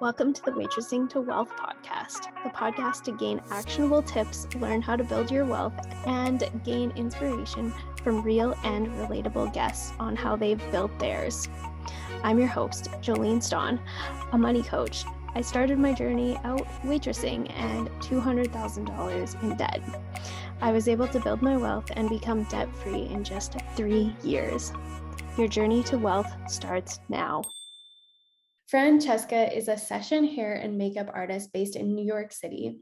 Welcome to the Waitressing to Wealth podcast, the podcast to gain actionable tips, learn how to build your wealth, and gain inspiration from real and relatable guests on how they've built theirs. I'm your host, Jolene Stawn, a money coach. I started my journey out waitressing and $200,000 in debt. I was able to build my wealth and become debt free in just three years. Your journey to wealth starts now. Francesca is a session hair and makeup artist based in New York City.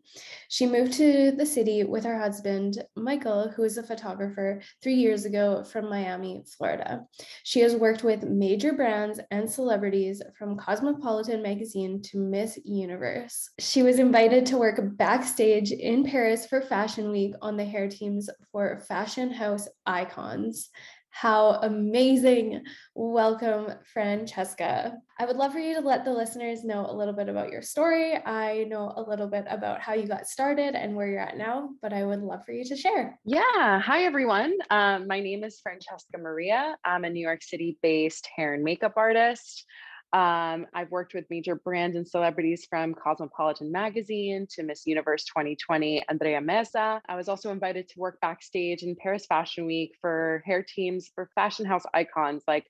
She moved to the city with her husband, Michael, who is a photographer, three years ago from Miami, Florida. She has worked with major brands and celebrities from Cosmopolitan magazine to Miss Universe. She was invited to work backstage in Paris for Fashion Week on the hair teams for Fashion House Icons. How amazing. Welcome, Francesca. I would love for you to let the listeners know a little bit about your story. I know a little bit about how you got started and where you're at now, but I would love for you to share. Yeah. Hi, everyone. Um, my name is Francesca Maria. I'm a New York City based hair and makeup artist. Um, I've worked with major brands and celebrities from Cosmopolitan Magazine to Miss Universe 2020, Andrea Meza. I was also invited to work backstage in Paris Fashion Week for hair teams for fashion house icons like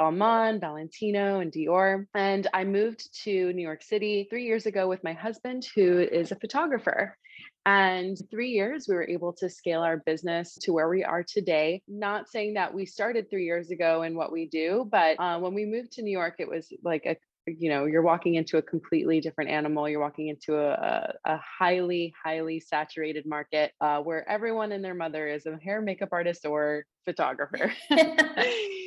Balmain, Valentino, and Dior. And I moved to New York City three years ago with my husband, who is a photographer. And three years, we were able to scale our business to where we are today. Not saying that we started three years ago in what we do, but uh, when we moved to New York, it was like a you know you're walking into a completely different animal you're walking into a, a highly highly saturated market uh, where everyone and their mother is a hair makeup artist or photographer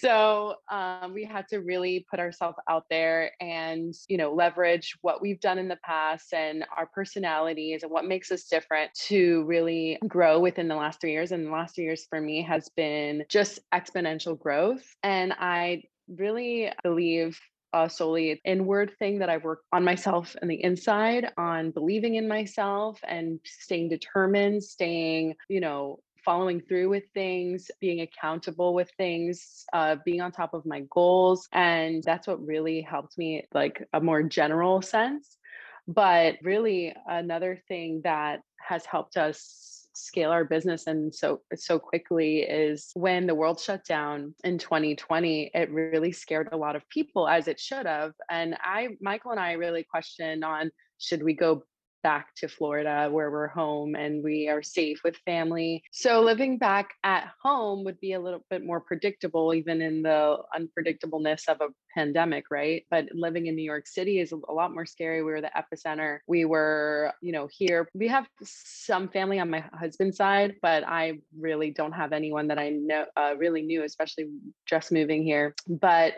so um, we had to really put ourselves out there and you know leverage what we've done in the past and our personalities and what makes us different to really grow within the last three years. And the last three years for me has been just exponential growth. And i really believe uh, solely inward thing that I've worked on myself and the inside on believing in myself and staying determined, staying, you know, following through with things, being accountable with things, uh, being on top of my goals. And that's what really helped me, like a more general sense. But really, another thing that has helped us scale our business and so so quickly is when the world shut down in 2020 it really scared a lot of people as it should have and i michael and i really questioned on should we go back to Florida where we're home and we are safe with family. So living back at home would be a little bit more predictable, even in the unpredictableness of a pandemic, right? But living in New York City is a lot more scary. We were the epicenter. We were, you know, here. We have some family on my husband's side, but I really don't have anyone that I know uh, really knew, especially just moving here. But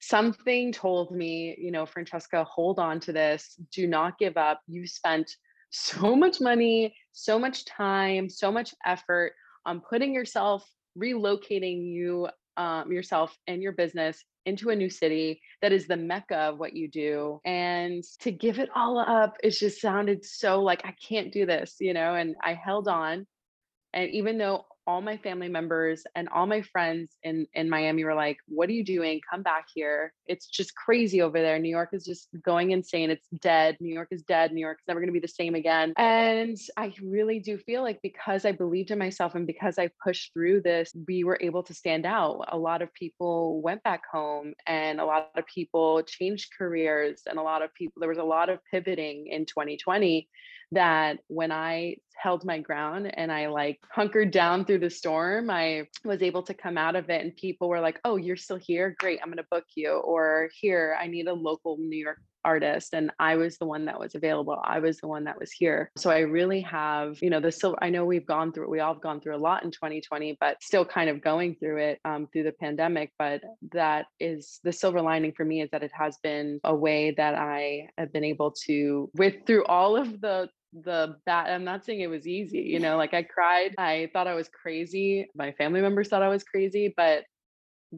something told me, you know, Francesca, hold on to this. Do not give up. You spent so much money, so much time, so much effort on putting yourself, relocating you um, yourself and your business into a new city that is the mecca of what you do and to give it all up it just sounded so like i can't do this you know and i held on and even though all my family members and all my friends in in Miami were like, "What are you doing? Come back here. It's just crazy over there. New York is just going insane. It's dead. New York is dead. New York is never going to be the same again." And I really do feel like because I believed in myself and because I pushed through this, we were able to stand out. A lot of people went back home and a lot of people changed careers and a lot of people there was a lot of pivoting in 2020 that when I held my ground and I like hunkered down through the storm, I was able to come out of it. And people were like, oh, you're still here? Great. I'm going to book you. Or here, I need a local New York artist and I was the one that was available. I was the one that was here. So I really have, you know, the silver, I know we've gone through, we all have gone through a lot in 2020, but still kind of going through it um, through the pandemic. But that is the silver lining for me is that it has been a way that I have been able to, with through all of the the bad i'm not saying it was easy you know like i cried i thought i was crazy my family members thought i was crazy but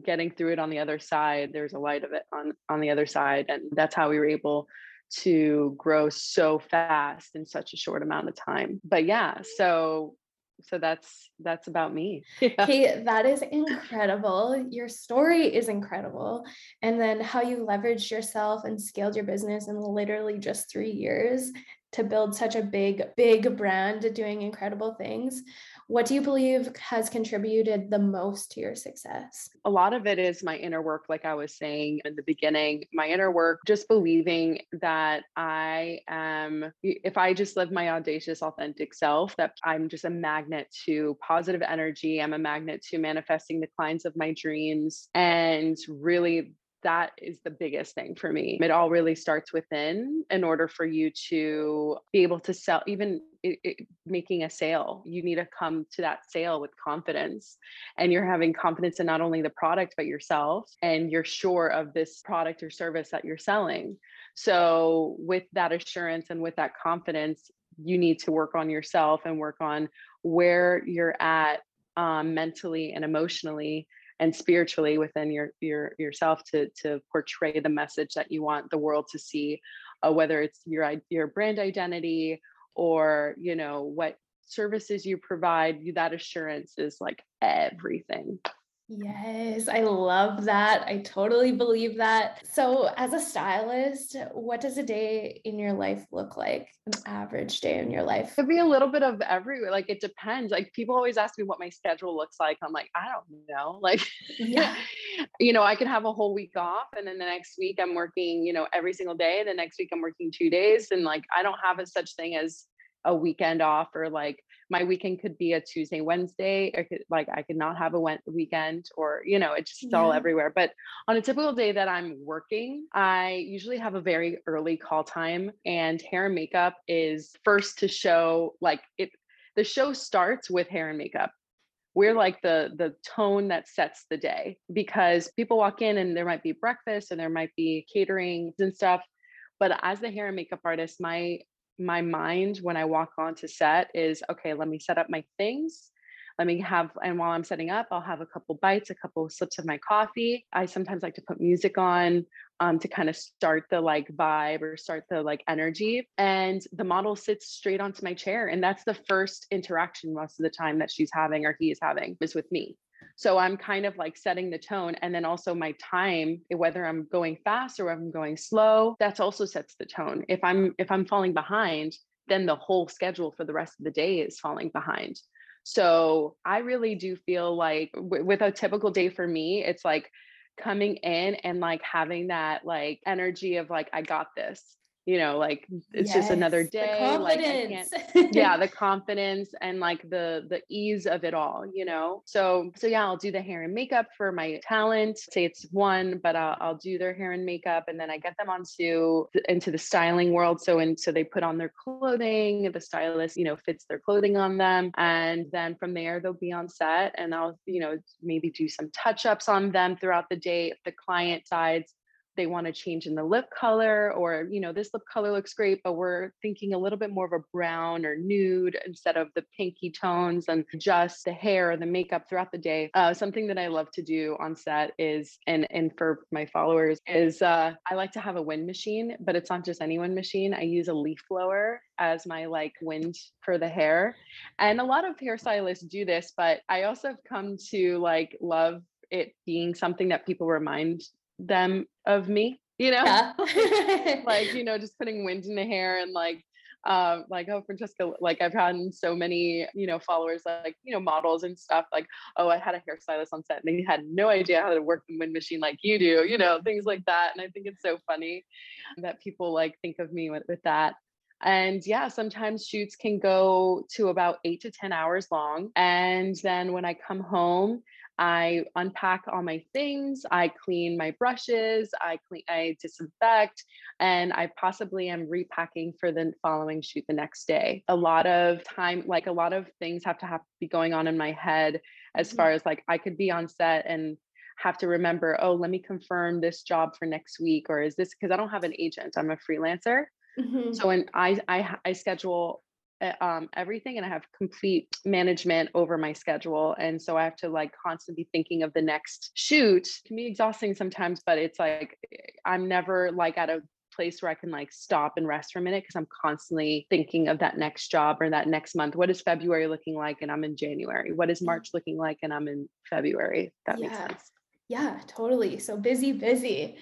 getting through it on the other side there's a light of it on on the other side and that's how we were able to grow so fast in such a short amount of time. But yeah so so that's that's about me. Yeah. kate that is incredible. Your story is incredible. And then how you leveraged yourself and scaled your business in literally just three years to build such a big big brand doing incredible things what do you believe has contributed the most to your success? A lot of it is my inner work, like I was saying in the beginning, my inner work, just believing that I am, if I just live my audacious, authentic self, that I'm just a magnet to positive energy. I'm a magnet to manifesting the clients of my dreams and really that is the biggest thing for me. It all really starts within in order for you to be able to sell, even it, it, making a sale. You need to come to that sale with confidence. And you're having confidence in not only the product, but yourself. And you're sure of this product or service that you're selling. So, with that assurance and with that confidence, you need to work on yourself and work on where you're at um, mentally and emotionally and spiritually within your your yourself to to portray the message that you want the world to see uh, whether it's your your brand identity or you know what services you provide that assurance is like everything Yes, I love that. I totally believe that. So, as a stylist, what does a day in your life look like? An average day in your life? It could be a little bit of everywhere. like it depends. Like people always ask me what my schedule looks like. I'm like, I don't know. Like yeah. you know, I could have a whole week off and then the next week I'm working, you know, every single day. The next week I'm working 2 days and like I don't have a such thing as a weekend off or like my weekend could be a Tuesday, Wednesday. I could like I could not have a weekend or you know it's just yeah. all everywhere. But on a typical day that I'm working, I usually have a very early call time, and hair and makeup is first to show. Like it, the show starts with hair and makeup we're like the the tone that sets the day because people walk in and there might be breakfast and there might be catering and stuff but as the hair and makeup artist my my mind when I walk onto set is okay, let me set up my things. Let me have, and while I'm setting up, I'll have a couple bites, a couple of sips of my coffee. I sometimes like to put music on um, to kind of start the like vibe or start the like energy. And the model sits straight onto my chair. And that's the first interaction most of the time that she's having or he is having is with me. So I'm kind of like setting the tone. And then also my time, eh, whether I'm going fast or I'm going slow, that's also sets the tone. If I'm if I'm falling behind, then the whole schedule for the rest of the day is falling behind. So I really do feel like w- with a typical day for me, it's like coming in and like having that like energy of like, I got this you know like it's yes, just another day like yeah the confidence and like the the ease of it all you know? So so yeah i'll do the hair and makeup for my talent say it's one but I'll, I'll do their hair and makeup and then i get them onto into the styling world so and so they put on their clothing the stylist you know fits their clothing on them and then from there they'll be on set and i'll you know maybe do some touch ups on them throughout the day if the client sides they want to change in the lip color or you know this lip color looks great but we're thinking a little bit more of a brown or nude instead of the pinky tones and just the hair the makeup throughout the day. Uh, something that i love to do on set is and and for my followers is uh, i like to have a wind machine but it's not just any wind machine. I use a leaf blower as my like wind for the hair. And a lot of hairstylists do this but i also have come to like love it being something that people remind them of me, you know? Yeah. like, you know, just putting wind in the hair and like um like oh francesca like i've had so many you know followers like you know models and stuff like oh i had a hairstylist on set and they had no idea how to work the wind machine like you do you know things like that and i think it's so funny that people like think of me with, with that and yeah sometimes shoots can go to about eight to ten hours long and then when i come home I unpack all my things, I clean my brushes, I clean I disinfect, and I possibly am repacking for the following shoot the next day. A lot of time, like a lot of things have to have to be going on in my head as mm-hmm. far as like I could be on set and have to remember, oh, let me confirm this job for next week, or is this because I don't have an agent, I'm a freelancer. Mm-hmm. So when I, I I schedule Eh, um, everything and I have complete management over my schedule. And so I have to like constantly be thinking of the next shoot. It can be exhausting sometimes, but it's like I'm never like at a place where I can like stop and rest for a minute because I'm constantly thinking of that next job or that next month. What is February looking like? And I'm in January. What is March looking like? And I'm in February. That yeah. makes sense. Yeah, totally. So busy, busy.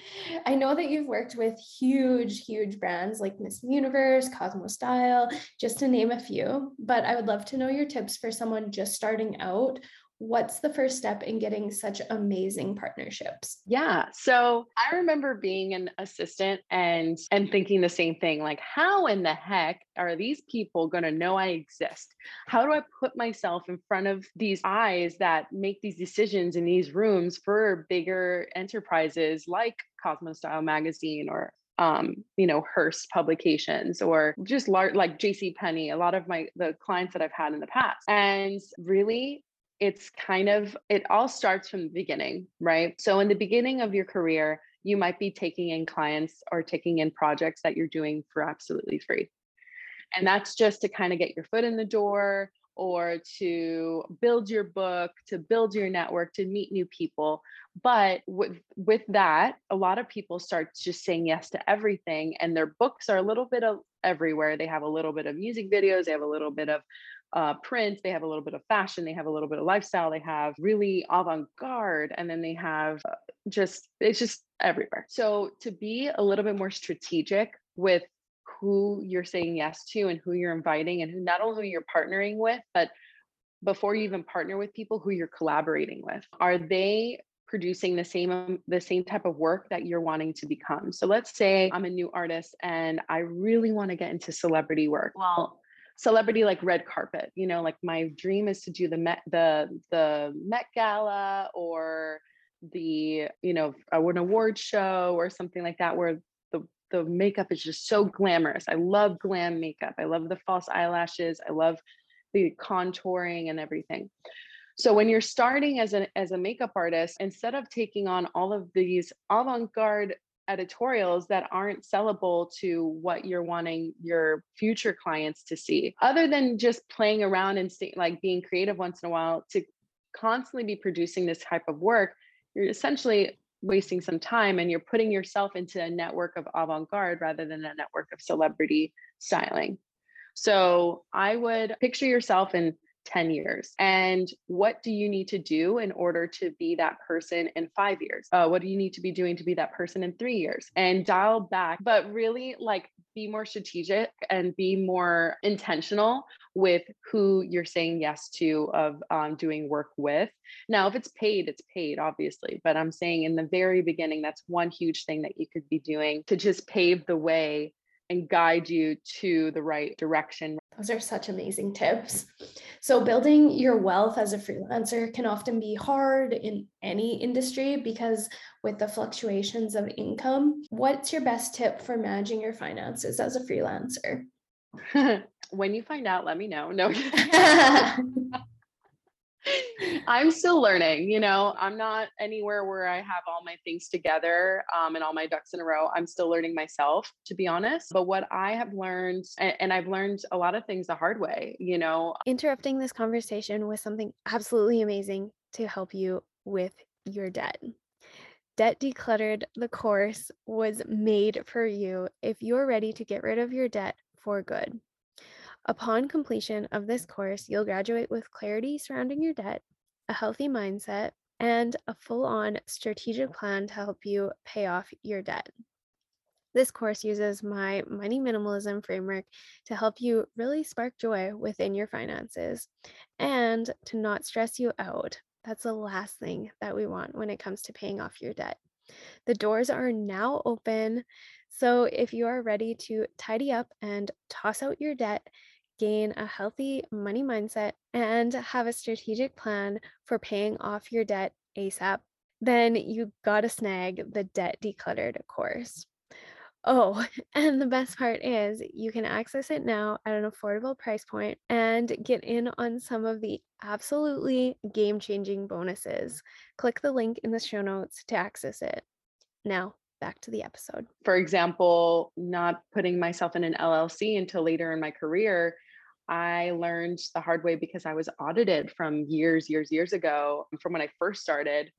I know that you've worked with huge, huge brands like Miss Universe, Cosmo Style, just to name a few. But I would love to know your tips for someone just starting out what's the first step in getting such amazing partnerships yeah so i remember being an assistant and and thinking the same thing like how in the heck are these people going to know i exist how do i put myself in front of these eyes that make these decisions in these rooms for bigger enterprises like cosmo style magazine or um, you know, Hearst publications or just large like JC Penney, a lot of my the clients that I've had in the past. And really it's kind of it all starts from the beginning right? So in the beginning of your career you might be taking in clients or taking in projects that you're doing for absolutely free. And that's just to kind of get your foot in the door or to build your book to build your network to meet new people. But with with that a lot of people start just saying yes to everything and their books are a little bit of everywhere. They have a little bit of music videos they have a little bit of uh, print, they have a little bit of fashion, they have a little bit of lifestyle, they have really avant garde, and then they have uh, just, it's just everywhere. So to be a little bit more strategic with who you're saying yes to and who you're inviting and who not only who you're partnering with, but before you even partner with people who you're collaborating with. Are they producing the same um, the same type of work that you're wanting to become? So let's say i'm a new artist and i really want to get into celebrity work. Well celebrity like red carpet you know like my dream is to do the met the the met gala or the you know an award show or something like that where the the makeup is just so glamorous. I love glam makeup. I love the false eyelashes. I love the contouring and everything. So when you're starting as a as a makeup artist instead of taking on all of these avant-garde editorials that aren't sellable to what you're wanting your future clients to see other than just playing around and like being creative once in a while to constantly be producing this type of work you're essentially wasting some time and you're putting yourself into a network of avant-garde rather than a network of celebrity styling. So i would picture yourself in 10 years. And what do you need to do in order to be that person in five years? Uh, what do you need to be doing to be that person in three years? And dial back but really like be more strategic and be more intentional with who you're saying yes to of um, doing work with. Now if it's paid it's paid obviously but i'm saying in the very beginning that's one huge thing that you could be doing to just pave the way and guide you to the right direction. Those are such amazing tips. So, building your wealth as a freelancer can often be hard in any industry because with the fluctuations of income, what's your best tip for managing your finances as a freelancer? when you find out, let me know. No. I'm still learning, you know, I'm not anywhere where I have all my things together um, and all my ducks in a row. I'm still learning myself, to be honest. But what I have learned, and, and I've learned a lot of things the hard way, you know. Interrupting this conversation with something absolutely amazing to help you with your debt. Debt Decluttered, the course was made for you if you're ready to get rid of your debt for good. Upon completion of this course, you'll graduate with clarity surrounding your debt, a healthy mindset, and a full on strategic plan to help you pay off your debt. This course uses my money minimalism framework to help you really spark joy within your finances and to not stress you out. That's the last thing that we want when it comes to paying off your debt. The doors are now open. So if you are ready to tidy up and toss out your debt, gain a healthy money mindset, and have a strategic plan for paying off your debt ASAP, then you gotta snag the Debt Decluttered course. Oh, and the best part is you can access it now at an affordable price point and get in on some of the absolutely game changing bonuses. Click the link in the show notes to access it. Now, back to the episode. For example, not putting myself in an LLC until later in my career I learned the hard way because I was audited from years, years, years ago um, from when I first started.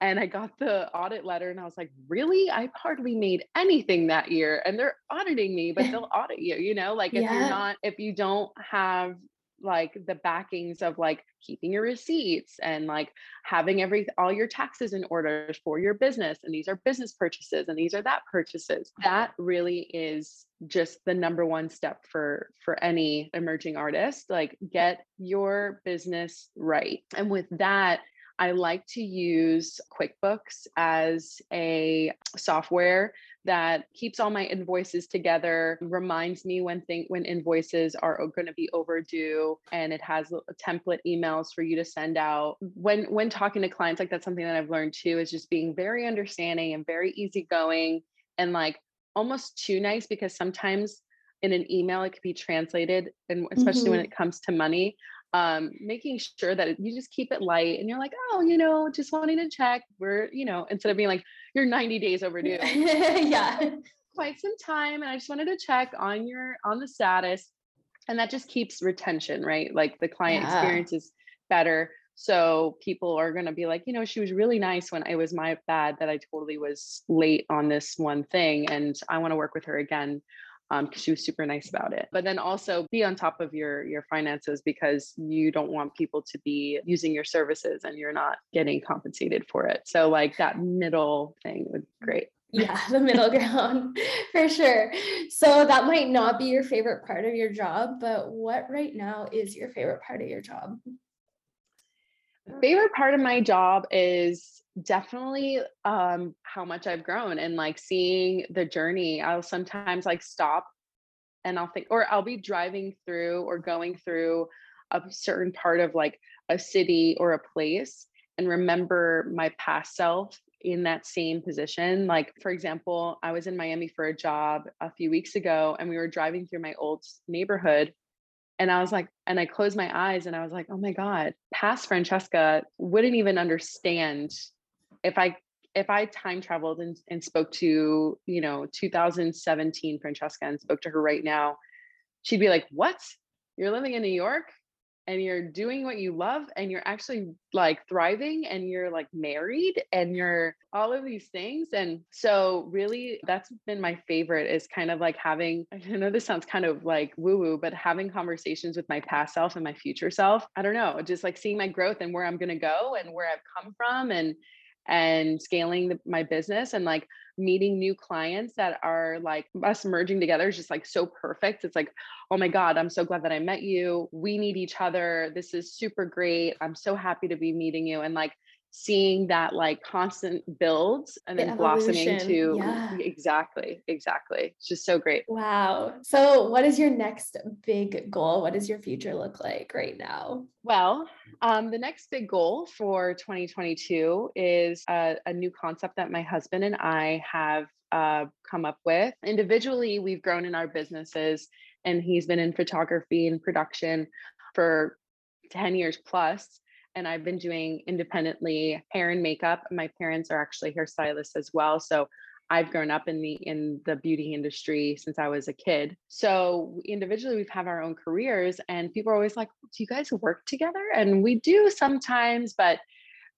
and I got the audit letter and I was like, really? I hardly made anything that year. And they're auditing me, but they'll audit you, you know, like if Yeah. you're not, if you don't have like the backings of like keeping your receipts and like having every all your taxes in order for your business and these are business purchases and these are that purchases. That really is just the number one step for for any emerging artist like get your business right. And with that I like to use QuickBooks as a software that keeps all my invoices together, reminds me when when invoices are going to be overdue, and it has template emails for you to send out. When when talking to clients, like that's something that I've learned too, is just being very understanding and very easygoing and like almost too nice because sometimes in an email it could be translated and especially when Mhm. it comes to money um making sure that you just keep it light and you're like oh you know just wanting to check we're you know instead of being like you're 90 days overdue yeah. quite some time and i just wanted to check on your on the status and that just keeps retention right like the client Yeah. experience is better so people are going to be like you know she was really nice when it was my bad that i totally was late on this one thing and i want to work with her again um because she was super nice about it but then also be on top of your your finances because you don't want people to be using your services and you're not getting compensated for it so like that middle thing would be great Yeah, the middle ground for sure. So that might not be your favorite part of your job, but what right now is your favorite part of your job? Favorite part of my job is definitely um how much I've grown and like seeing the journey. I'll sometimes like stop and I'll think or I'll be driving through or going through a certain part of like a city or a place and remember my past self in that same position. Like for example, I was in Miami for a job a few weeks ago and we were driving through my old neighborhood and I was like, and I closed my eyes and I was like, oh my God, past Francesca wouldn't even understand if I if I time traveled and, and spoke to, you know, 2017 Francesca and spoke to her right now, she'd be like, What? You're living in New York and you're doing what you love and you're actually like thriving and you're like married and you're all of these things. And so, really, that's been my favorite is kind of like having, I know this sounds kind of like woo woo, but having conversations with my past self and my future self. I don't know, just like seeing my growth and where I'm going to go and where I've come from and and scaling the, my business and like meeting new clients that are like us merging together is just like so perfect. It's like, oh my God, I'm so glad that I met you. We need each other. This is super great. I'm so happy to be meeting you. And like seeing that like constant builds and The then blossoming to yeah. exactly, exactly. It's just so great. Wow. So what is your next big goal? What does your future look like right now? Well, um, the next big goal for 2022 is a, a new concept that my husband and I have uh, come up with. Individually, we've grown in our businesses, and he's been in photography and production for 10 years plus, And I've been doing independently hair and makeup. My parents are actually hairstylists as well. So I've grown up in the in the beauty industry since I was a kid. So individually we've had our own careers and people are always like, "Do you guys work together?" And we do sometimes, but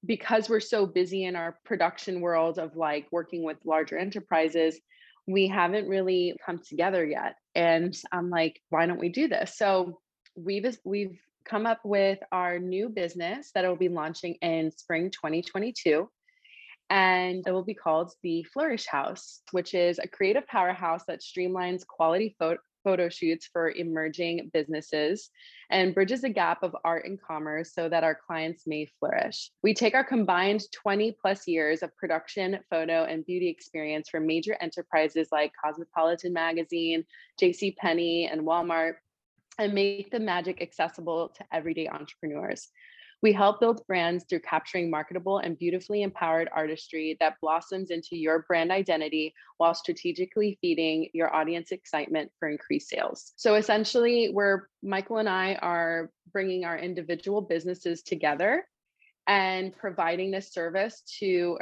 because we're so busy in our production world of like working with larger enterprises, we haven't really come together yet. And I'm like, why don't we do this? So we've we've come up with our new business that will be launching in spring 2022 and it will be called the Flourish House, which is a creative powerhouse that streamlines quality photo, photo shoots for emerging businesses and bridges the gap of art and commerce so that our clients may flourish. We take our combined 20 plus years of production, photo, and beauty experience from major enterprises like Cosmopolitan Magazine, J.C. Penney, and Walmart and make the magic accessible to everyday entrepreneurs. We help build brands through capturing marketable and beautifully empowered artistry that blossoms into your brand identity while strategically feeding your audience excitement for increased sales. So essentially, we're Michael and I are bringing our individual businesses together and providing this service to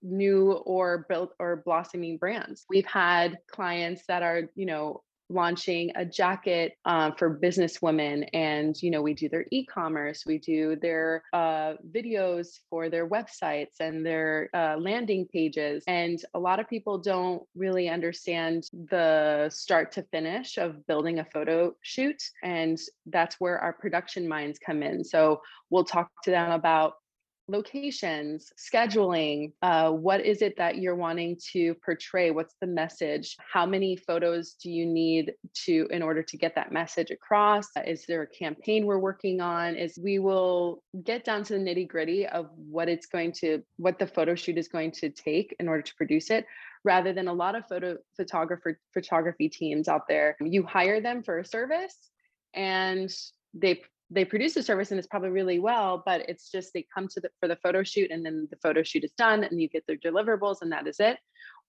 new or built or blossoming brands. We've had clients that are, you know, launching a jacket uh, for business women and you know we do their e-commerce we do their uh, videos for their websites and their uh, landing pages and a lot of people don't really understand the start to finish of building a photo shoot and that's where our production minds come in. So we'll talk to them about locations, scheduling, uh, what is it that you're wanting to portray? What's the message? How many photos do you need to in order to get that message across? Is there a campaign we're working on? Is we will get down to the nitty gritty of what it's going to, what the photo shoot is going to take in order to produce it rather than a lot of photo photographer photography teams out there you hire them for a service and they they produce a service and it's probably really well, but it's just they come to the for the photo shoot and then the photo shoot is done and you get their deliverables and that is it.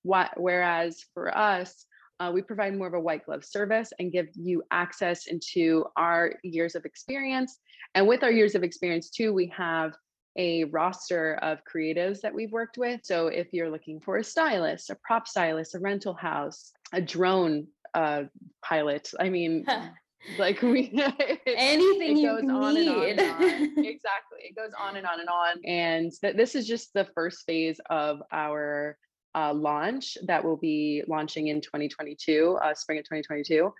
What whereas for us, uh, we provide more of a white glove service and give you access into our years of experience. And with our years of experience too, we have a roster of creatives that we've worked with. So if you're looking for a stylist, a prop stylist, a rental house, a drone uh, pilot, I mean, like we anything it goes on and on, and on. exactly it goes on and on and on. And th- this is just the first phase of our uh, launch that will be launching in 2022 uh, spring of 2022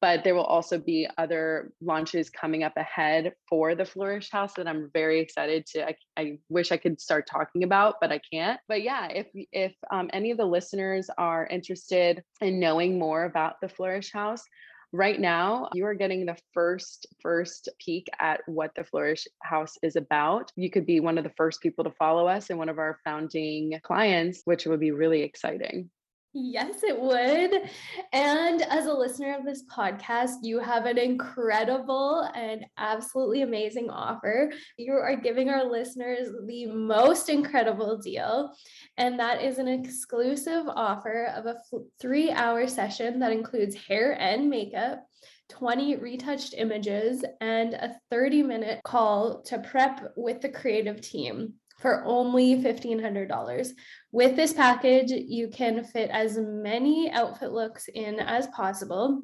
but there will also be other launches coming up ahead for the flourish house that i'm very excited to i, I wish i could start talking about but i can't. But yeah if if um, any of the listeners are interested in knowing more about the flourish house right now you are getting the first first peek at what the flourish house is about. You could be one of the first people to follow us and one of our founding clients which would be really exciting Yes, it would. And as a listener of this podcast, you have an incredible and absolutely amazing offer. You are giving our listeners the most incredible deal. And that is an exclusive offer of a three hour session that includes hair and makeup. 20 retouched images and a 30 minute call to prep with the creative team for only $1,500. With this package, you can fit as many outfit looks in as possible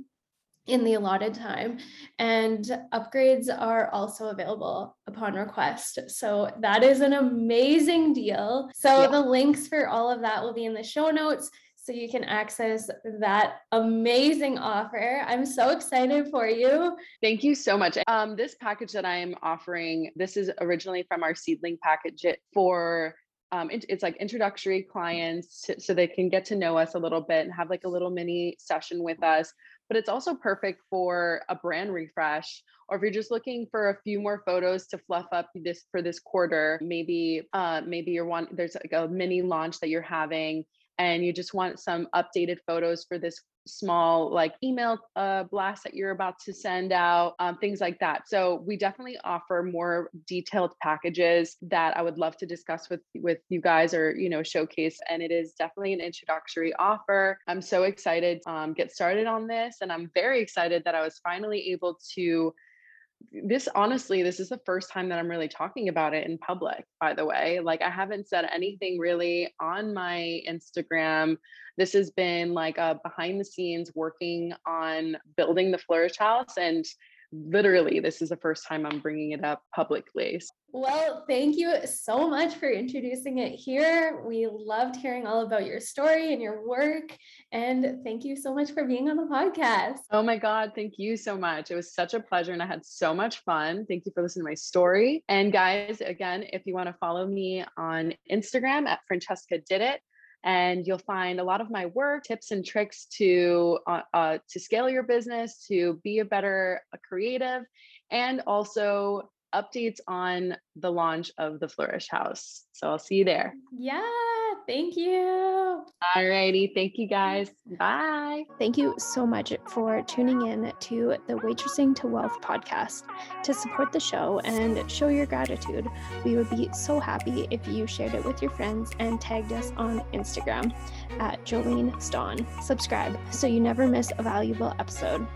in the allotted time and upgrades are also available upon request so that is an amazing deal so yeah. the links for all of that will be in the show notes so you can access that amazing offer. I'm so excited for you. Thank you so much. Um, this package that I am offering, this is originally from our seedling package for um, it, it's like introductory clients so they can get to know us a little bit and have like a little mini session with us but it's also perfect for a brand refresh or if you're just looking for a few more photos to fluff up this for this quarter maybe uh maybe you're one there's like a mini launch that you're having and you just want some updated photos for this small like email uh, blast that you're about to send out um, things like that. So we definitely offer more detailed packages that i would love to discuss with with you guys or you know showcase and it is definitely an introductory offer. I'm so excited um, get started on this and i'm very excited that i was finally able to this honestly this is the first time that i'm really talking about it in public by the way like i haven't said anything really on my instagram. This has been like a behind the scenes working on building the flourish house and literally this is the first time i'm bringing it up publicly. Well thank you so much for introducing it here. We loved hearing all about your story and your work and thank you so much for being on the podcast. Oh my god thank you so much. It was such a pleasure and i had so much fun. Thank you for listening to my story. And guys again if you want to follow me on instagram at francesca did it and you'll find a lot of my work tips and tricks to uh, uh, to scale your business to be a better a creative and also updates on the launch of the flourish house. So i'll see you there. Yeah thank you. All righty. Thank you guys. Bye. Thank you so much for tuning in to the waitressing to wealth podcast. To support the show and show your gratitude we would be so happy if you shared it with your friends and tagged us on instagram at jolene stawn subscribe so you never miss a valuable episode